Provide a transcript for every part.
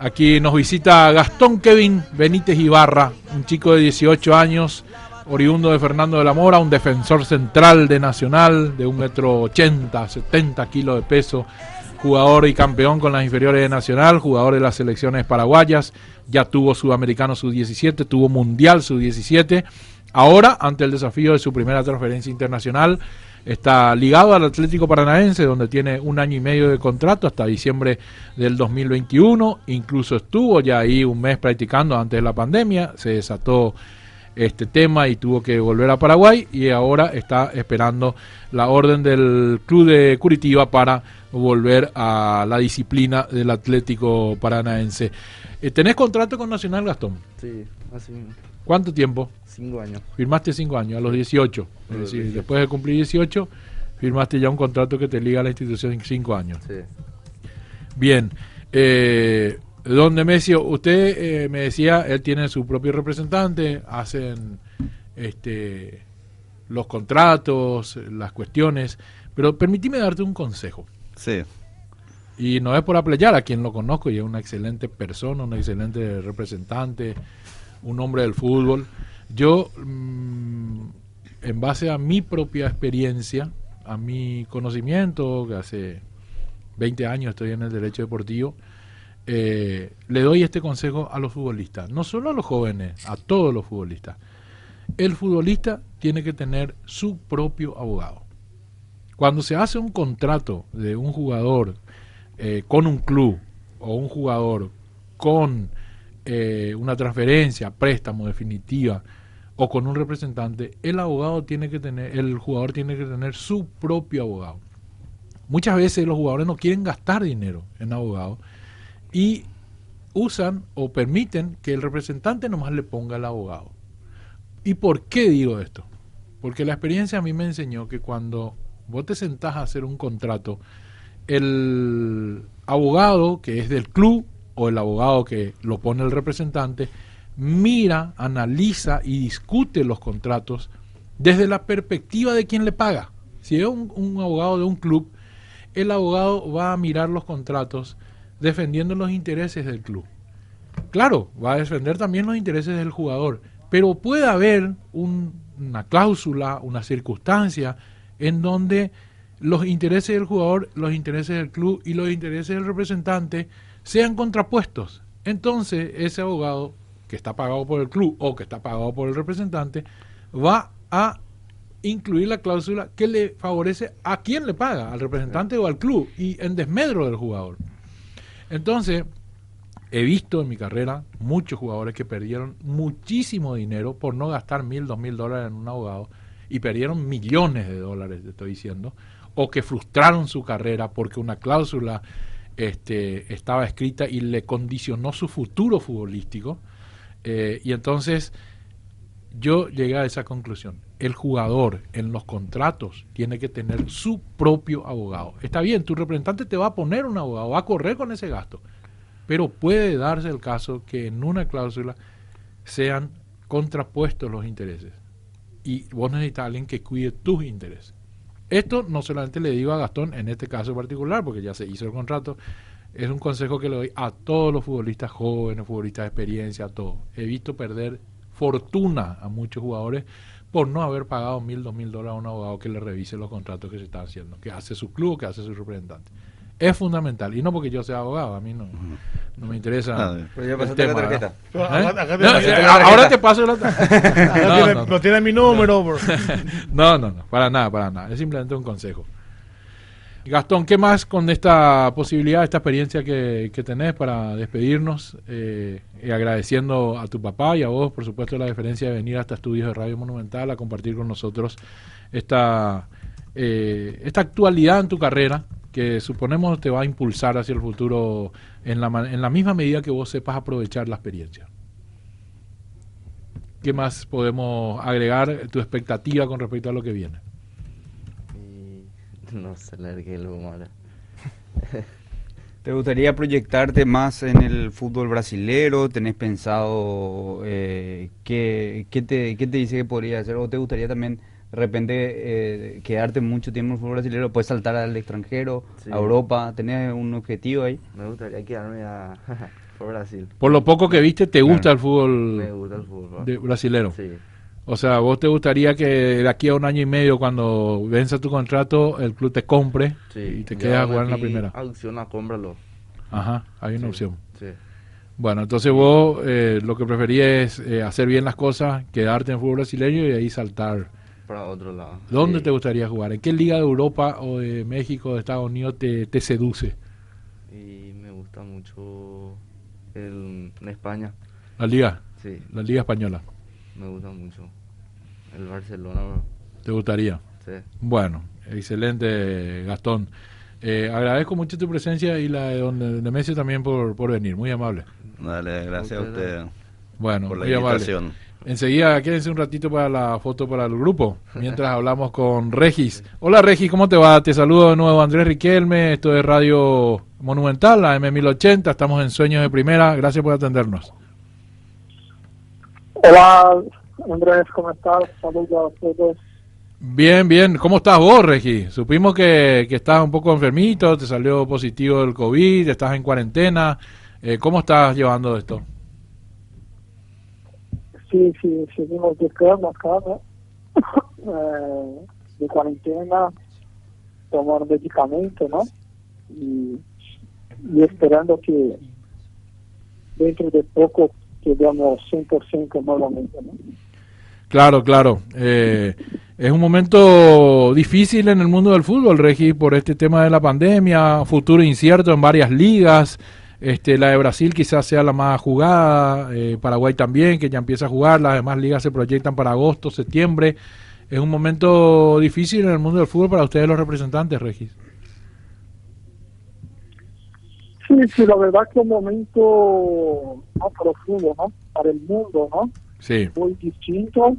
Aquí nos visita Gastón Kevin Benítez Ibarra, un chico de 18 años, oriundo de Fernando de la Mora, un defensor central de Nacional de un metro ochenta, 70 kilos de peso, jugador y campeón con las inferiores de Nacional, jugador de las selecciones paraguayas, ya tuvo Sudamericano Sub-17, tuvo Mundial Sub-17, ahora ante el desafío de su primera transferencia internacional, está ligado al Atlético Paranaense, donde tiene un año y medio de contrato hasta diciembre del 2021, incluso estuvo ya ahí un mes practicando antes de la pandemia, se desató este tema y tuvo que volver a Paraguay y ahora está esperando la orden del club de Curitiba para volver a la disciplina del Atlético Paranaense. Eh, ¿Tenés contrato con Nacional Gastón? Sí, así mismo. ¿Cuánto tiempo? Cinco años. Firmaste cinco años, a los 18. Es decir, 18. después de cumplir 18, firmaste ya un contrato que te liga a la institución en cinco años. Sí. Bien. Eh, don Nemesio, usted eh, me decía, él tiene su propio representante, hacen este, los contratos, las cuestiones, pero permitime darte un consejo. Sí. Y no es por aplayar a quien lo conozco, y es una excelente persona, un excelente representante, un hombre del fútbol. Yo, mm, en base a mi propia experiencia, a mi conocimiento, que hace 20 años estoy en el derecho deportivo, eh, le doy este consejo a los futbolistas, no solo a los jóvenes, a todos los futbolistas. El futbolista tiene que tener su propio abogado. Cuando se hace un contrato de un jugador eh, con un club o un jugador con eh, una transferencia, préstamo definitiva o con un representante, el abogado tiene que tener, el jugador tiene que tener su propio abogado. Muchas veces los jugadores no quieren gastar dinero en abogados y usan o permiten que el representante nomás le ponga el abogado. ¿Y por qué digo esto? Porque la experiencia a mí me enseñó que cuando vos te sentás a hacer un contrato, el abogado que es del club o el abogado que lo pone el representante, mira, analiza y discute los contratos desde la perspectiva de quien le paga. Si es un, abogado de un club, el abogado va a mirar los contratos defendiendo los intereses del club. Claro, va a defender también los intereses del jugador, pero puede haber un- una cláusula, una circunstancia en donde los intereses del jugador, los intereses del club y los intereses del representante sean contrapuestos. Entonces, ese abogado que está pagado por el club o que está pagado por el representante va a incluir la cláusula que le favorece a quien le paga, al representante o al club, y en desmedro del jugador. Entonces, he visto en mi carrera muchos jugadores que perdieron muchísimo dinero por no gastar mil, dos mil dólares en un abogado y perdieron millones de dólares, te estoy diciendo, o que frustraron su carrera porque una cláusula este, estaba escrita y le condicionó su futuro futbolístico. Eh, y entonces yo llegué a esa conclusión. El jugador en los contratos tiene que tener su propio abogado. Está bien, tu representante te va a poner un abogado, va a correr con ese gasto. Pero puede darse el caso que en una cláusula sean contrapuestos los intereses. Y vos necesitas a alguien que cuide tus intereses. Esto no solamente le digo a Gastón en este caso particular, porque ya se hizo el contrato, es un consejo que le doy a todos los futbolistas jóvenes, futbolistas de experiencia, a todos. He visto perder fortuna a muchos jugadores por no haber pagado mil, dos mil dólares a un abogado que le revise los contratos que se están haciendo, que hace su club, que hace su representante. Es fundamental. Y no porque yo sea abogado, a mí no, no me interesa. Ah. Pero ya el pasaste la tarjeta. ¿no? Acá- ¿Eh? acá No, tiene- eh, ahora te paso la tarjeta. No, tiene- no, no tiene mi número. no, no, no, para nada, para nada. Es simplemente un consejo. Gastón, ¿qué más con esta posibilidad, esta experiencia que, que tenés para despedirnos? Eh, y agradeciendo a tu papá y a vos, por supuesto, la diferencia de venir hasta estudios de Radio Monumental a compartir con nosotros esta, eh, esta actualidad en tu carrera que suponemos te va a impulsar hacia el futuro en la, en la misma medida que vos sepas aprovechar la experiencia. ¿Qué más podemos agregar? Tu expectativa con respecto a lo que viene. No sé, largué lo malo. ¿Te gustaría proyectarte más en el fútbol brasilero? ¿Tenés pensado eh, qué, qué te, qué te dice que podría hacer? ¿O te gustaría también de repente eh, quedarte mucho tiempo en el fútbol brasilero? ¿Puedes saltar al extranjero, Sí. a Europa? ¿Tenés un objetivo ahí? Me gustaría quedarme a Por Brasil. Por lo poco que viste, ¿te gusta el fútbol Me gusta el fútbol. de- brasilero? Sí. O sea, ¿vos te gustaría que de aquí a un año y medio, cuando venza tu contrato, el club te compre sí. y te quedes a jugar en la primera? Opción a cómpralo. Ajá, hay una Sí, opción. Sí. Bueno, entonces vos eh, lo que preferías es eh, hacer bien las cosas, quedarte en el fútbol brasileño y ahí saltar. Para otro lado. ¿Dónde Sí. te gustaría jugar? ¿En qué liga de Europa o de México o de Estados Unidos te, te seduce? Y me gusta mucho el, en España. La liga, Sí, la liga española. me gusta mucho. El Barcelona. ¿Te gustaría? Sí. Bueno, excelente Gastón. Eh, agradezco mucho tu presencia y la de don Nemesio también por, por venir, muy amable. Dale, gracias a Usted, usted Bueno, por la invitación. Enseguida, quédense un ratito para la foto para el grupo, mientras hablamos con Regis. Hola Regis, ¿cómo te va? Te saludo de nuevo Andrés Riquelme, esto es Radio Monumental, la M1080, estamos en Sueños de Primera, gracias por atendernos. Hola Andrés, ¿cómo estás? Saludos a todos. Bien, bien, ¿cómo estás vos Regis? Supimos que, que estás un poco enfermito, te salió positivo el COVID, estás en cuarentena, Eh, ¿cómo estás llevando esto? Sí, sí, seguimos de cama. Eh, de cuarentena, tomando medicamento, ¿no? Y, y esperando que dentro de poco quedemos 100% nuevamente, ¿no? Claro, claro. Eh, es un momento difícil en el mundo del fútbol, Regi, por este tema de la pandemia, futuro incierto en varias ligas. Este, la de Brasil quizás sea la más jugada, eh, Paraguay también, que ya empieza a jugar, las demás ligas se proyectan para agosto, septiembre. Es un momento difícil en el mundo del fútbol para ustedes los representantes, Regis. Sí, sí, la verdad que un momento profundo, ¿no? Para el mundo, ¿no? Sí, muy distinto.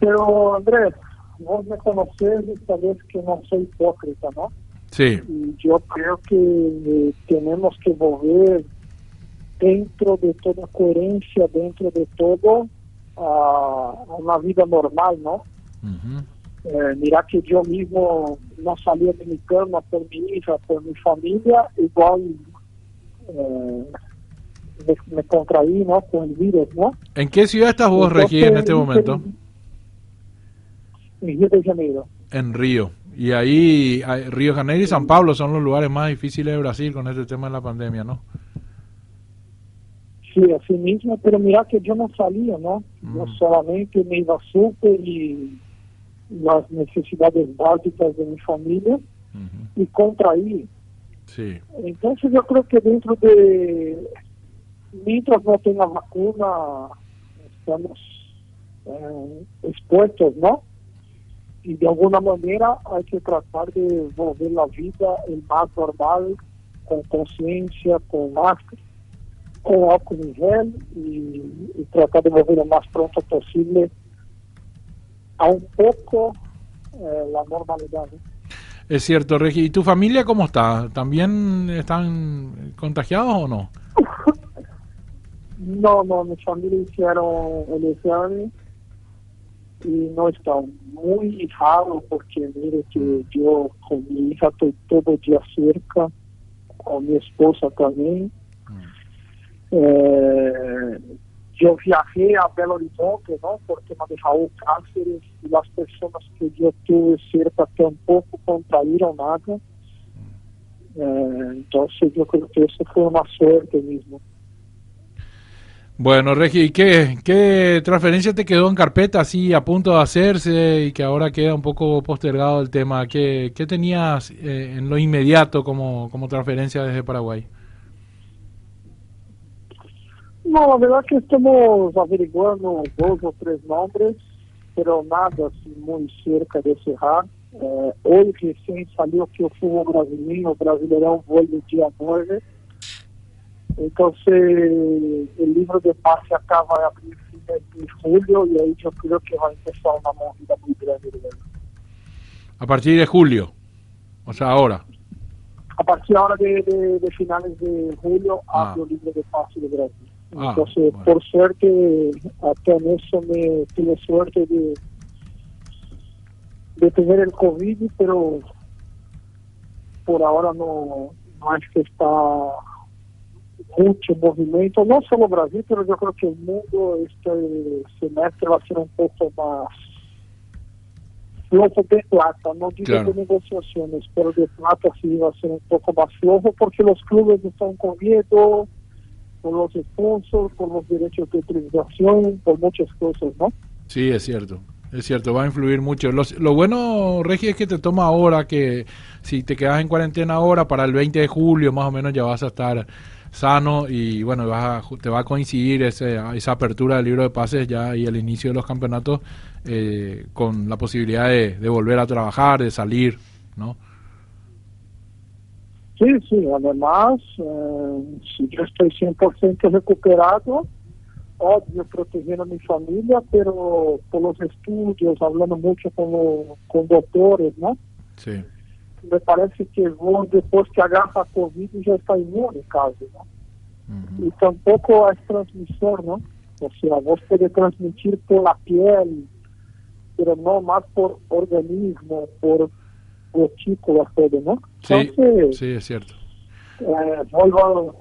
Pero Andrés, vos me conocés y sabés que no soy hipócrita, ¿no? Sí, Y yo creo que eh, tenemos que volver dentro de toda coherencia, dentro de todo, a, a una vida normal, ¿no? Eh, mira que yo mismo no salía de mi cama por mi hija, por mi familia, igual eh, me, me contraí, ¿no? Con el virus, ¿no? ¿En qué ciudad estás vos, Regis, en este Entonces, momento? En Río de Janeiro. En Río. Y ahí, Río Janeiro y San Pablo son los lugares más difíciles de Brasil con este tema de la pandemia, ¿no? Sí, así mismo, pero mira que yo no salía, ¿no? Yo Mm. solamente me iba súper y las necesidades básicas de mi familia Ujú, y contraí. Sí. Entonces yo creo que dentro de, mientras no tenga vacuna, estamos eh, expuestos, ¿no? Y de alguna manera hay que tratar de volver la vida el más normal, con conciencia, con máscara, con álcool en gel y, y tratar de volver lo más pronto posible a un poco eh, la normalidad. ¿no? Es cierto, Regi. ¿Y tu familia cómo está? ¿También están contagiados o no? No, no, mi familia hicieron el examen y no está muy raro porque mire que yo con mi hija estoy todo el día cerca, con mi esposa también. Eh, yo viajé a Belo Horizonte, ¿no? Por tema de Raúl Cáceres y las personas que yo tuve cerca tampoco contraíram nada. Eh, entonces yo creo que eso fue una suerte mismo. Bueno, Regi, ¿y qué, transferencia te quedó en carpeta así a punto de hacerse y que ahora queda un poco postergado el tema? ¿Qué, tenías eh, en lo inmediato como, transferencia desde Paraguay? No, la verdad que estamos averiguando dos o tres nombres, pero nada así muy cerca de cerrar. Eh, hoy recién salió que o fútbol brasileño, Brasileirão vuelve el día 9. Entonces, el libro de pase acaba a abrir fines de julio y ahí yo creo que va a empezar una movida muy grande. A partir de julio, o sea, ahora. A partir ahora de, de, de finales de julio Ah. abre el libro de pase de Brasil. Ah, Entonces, bueno. por suerte, hasta en eso me tuve suerte de, de tener el COVID, pero por ahora no, no es que está mucho movimiento, no solo Brasil, pero yo creo que el mundo este semestre va a ser un poco más flojo de plata, no digo Claro. de negociaciones, pero de plata sí va a ser un poco más flojo porque los clubes están corriendo por los sponsors, por los derechos de utilización, por muchas cosas, ¿no? Sí, es cierto. Es cierto, va a influir mucho. Los- lo bueno, Regi, es que te toma ahora que si te quedas en cuarentena ahora, para el 20 de julio más o menos ya vas a estar sano y bueno, vas a ju- te va a coincidir ese- esa apertura del libro de pases ya y el inicio de los campeonatos eh, con la posibilidad de, de volver a trabajar, de salir, ¿no? Sí, sí, además, eh, si yo estoy 100% recuperado, obvio, protegiendo a mi familia, pero por los estudios, hablando mucho con, lo- con doctores, ¿no? Sí, Me parece que vos, después que agarra COVID, ya está inmune casi, ¿no? Ujú. Y tampoco es transmisor, ¿no? O sea, vos puedes transmitir por la piel, pero no más por organismo, por gotículas, todo, ¿no? sí, Entonces, sí, es cierto. eh, vuelvo,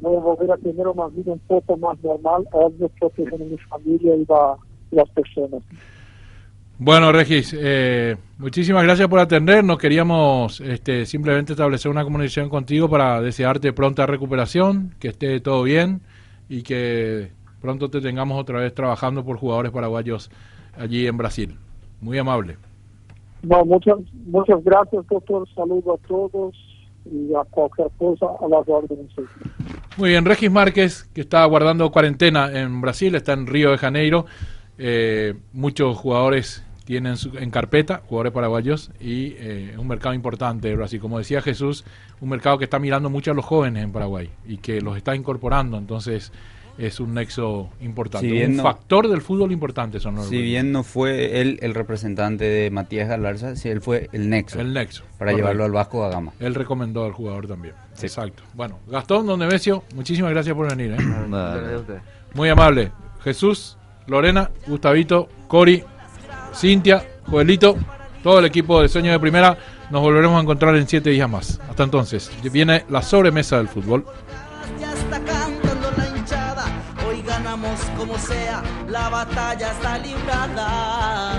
voy a volver a tener una vida un poco más normal, obvio, protegiendo a mi familia y la- las personas. Bueno, Regis, eh, muchísimas gracias por atendernos. Queríamos este, simplemente establecer una comunicación contigo para desearte pronta recuperación, que esté todo bien y que pronto te tengamos otra vez trabajando por jugadores paraguayos allí en Brasil. Muy amable. No, muchas, muchas gracias, doctor. Saludo a todos y a cualquier cosa a las órdenes. Muy bien, Regis Márquez, que está guardando cuarentena en Brasil, está en Río de Janeiro. Eh, muchos jugadores tienen su- en carpeta, jugadores paraguayos, y eh, es un mercado importante Brasil. Como decía Jesús, un mercado que está mirando mucho a los jóvenes en Paraguay y que los está incorporando. Entonces, es un nexo importante. Si un no- factor del fútbol importante son los Si bien no fue él el representante de Matías Galarza, sí él fue el nexo El nexo. para correcto. llevarlo al Vasco da Gama. Él recomendó al jugador también. Sí. Exacto. Bueno, Gastón Don Nemesio, muchísimas gracias por venir. ¿eh? A. Muy amable. Jesús, Lorena, Gustavito, Cori, Cintia, Joelito, todo el equipo de Sueño de Primera. Nos volveremos a encontrar en siete días más. Hasta entonces, viene la sobremesa del fútbol. Ya está cantando la hinchada, hoy ganamos como sea, la batalla está librada.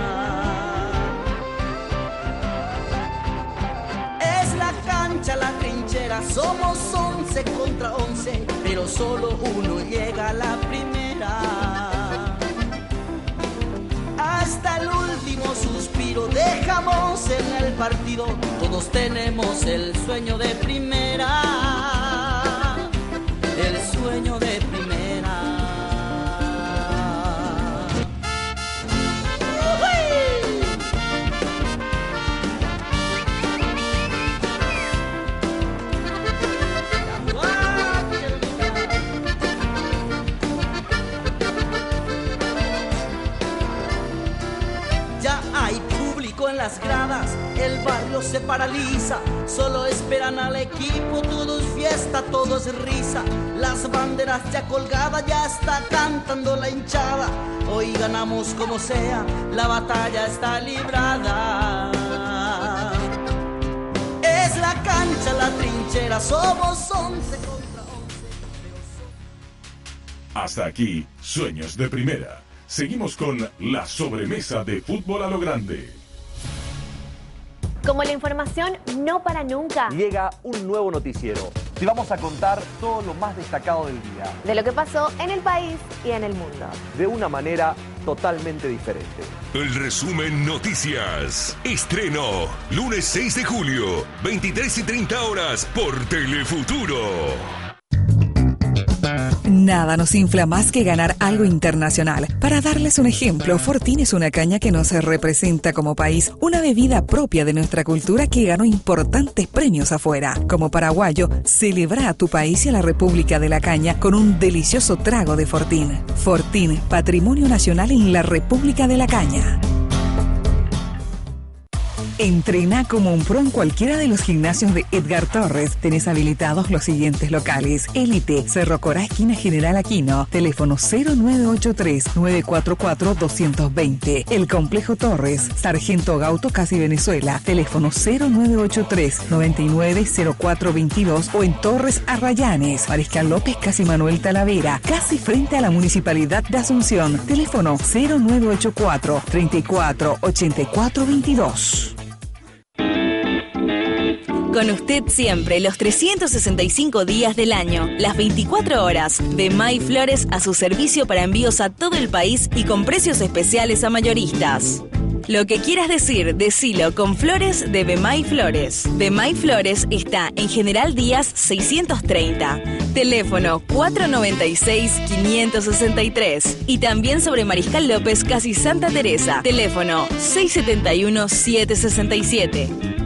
Es la cancha, la trinchera, somos 11 contra 11, pero solo uno llega a la primera. Hasta el último suspiro. Dejamos en el partido, todos tenemos el sueño de primera, el sueño de las gradas, el barrio se paraliza, solo esperan al equipo, todo es fiesta, todo es risa. Las banderas ya colgadas, ya está cantando la hinchada. Hoy ganamos como sea, la batalla está librada. Es la cancha, la trinchera, somos 11 contra 11. Hasta aquí, Sueños de Primera. Seguimos con la sobremesa de fútbol a lo grande. Como la información no para nunca. llega un nuevo noticiero. Te vamos a contar todo lo más destacado del día, De lo que pasó en el país y en el mundo. de una manera totalmente diferente. El resumen Noticias. Estreno. Lunes 6 de julio, 23 y 30 horas por Telefuturo. Nada nos infla más que ganar algo internacional. Para darles un ejemplo, Fortín es una caña que nos representa como país, una bebida propia de nuestra cultura que ganó importantes premios afuera. Como paraguayo, celebra a tu país y a la República de la Caña con un delicioso trago de Fortín. Fortín, patrimonio nacional en la República de la Caña. Entrena como un pro en cualquiera de los gimnasios de Edgar Torres. Tenés habilitados los siguientes locales. Élite, Cerro Corá, esquina General Aquino. Teléfono 0983-944-220. El Complejo Torres, Sargento Gauto, Casi Venezuela. Teléfono 0983-990422 o en Torres Arrayanes. Mariscal López, Casi Manuel Talavera. Casi frente a la Municipalidad de Asunción. Teléfono 0984 34 84 22. Con usted siempre, los 365 días del año, las 24 horas, de May Flores a su servicio para envíos a todo el país y con precios especiales a mayoristas. Lo que quieras decir, decilo con flores de Bemay Flores. Bemay Flores está en General Díaz 630, teléfono 496-563 y también sobre Mariscal López Casi Santa Teresa, teléfono 671-767.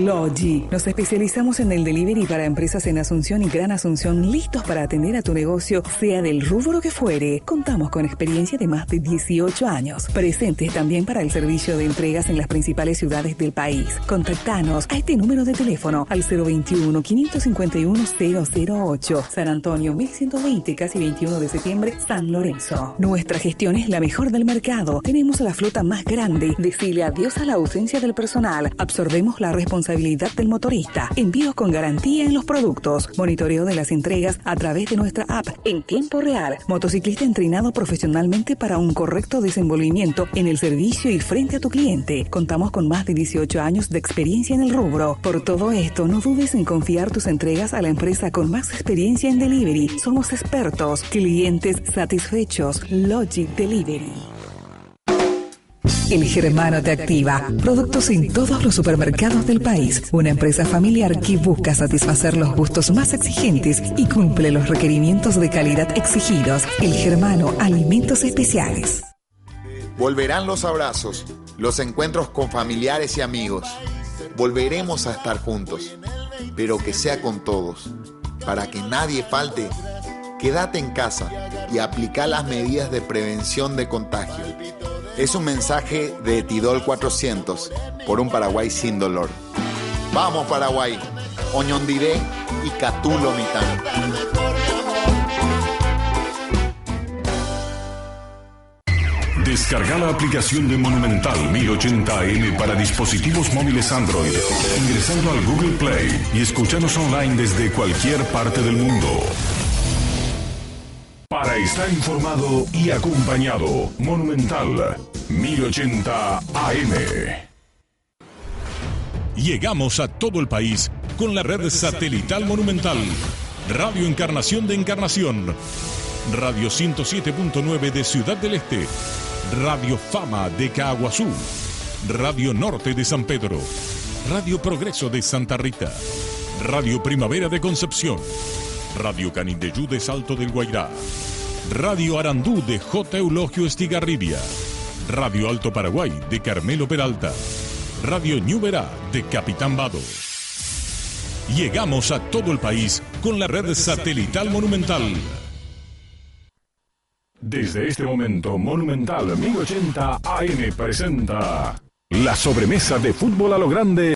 Logi. Nos especializamos en el delivery para empresas en Asunción y Gran Asunción listos para atender a tu negocio, sea del rubro que fuere. Contamos con experiencia de más de 18 años. Presentes también para el servicio de entregas en las principales ciudades del país. Contactanos a este número de teléfono al 021-551-008. San Antonio 1120, casi 21 de septiembre, San Lorenzo. Nuestra gestión es la mejor del mercado. Tenemos la flota más grande. Decile adiós a la ausencia del personal. Absorbemos la responsabilidad responsabilidad del motorista. Envíos con garantía en los productos. Monitoreo de las entregas a través de nuestra app en tiempo real. Motociclista entrenado profesionalmente para un correcto desenvolvimiento en el servicio y frente a tu cliente. Contamos con más de 18 años de experiencia en el rubro. Por todo esto, no dudes en confiar tus entregas a la empresa con más experiencia en delivery. Somos expertos, clientes satisfechos. Logic Delivery. El Germano te activa. Productos en todos los supermercados del país. Una empresa familiar que busca satisfacer los gustos más exigentes y cumple los requerimientos de calidad exigidos. El Germano Alimentos Especiales. Volverán los abrazos, los encuentros con familiares y amigos. Volveremos a estar juntos, pero que sea con todos. Para que nadie falte, quédate en casa y aplica las medidas de prevención de contagio. Es un mensaje de Tidol 400 por un Paraguay sin dolor. Vamos Paraguay, Oñondiré y Catulo Mitán. Descarga la aplicación de Monumental 1080m para dispositivos móviles Android, ingresando al Google Play y escúchanos online desde cualquier parte del mundo. Estar informado y acompañado, Monumental 1080 AM. Llegamos a todo el país con la red satelital Monumental. Radio Encarnación de Encarnación. Radio 107.9 de Ciudad del Este. Radio Fama de Caguazú. Radio Norte de San Pedro. Radio Progreso de Santa Rita. Radio Primavera de Concepción. Radio Canindeyú de Salto del Guairá. Radio Arandú de J. Eulogio Estigarribia. Radio Alto Paraguay de Carmelo Peralta. Radio Ñuberá de Capitán Vado. Llegamos a todo el país con la red satelital Monumental. Desde este momento, Monumental 1080 AM presenta la sobremesa de fútbol a lo grande.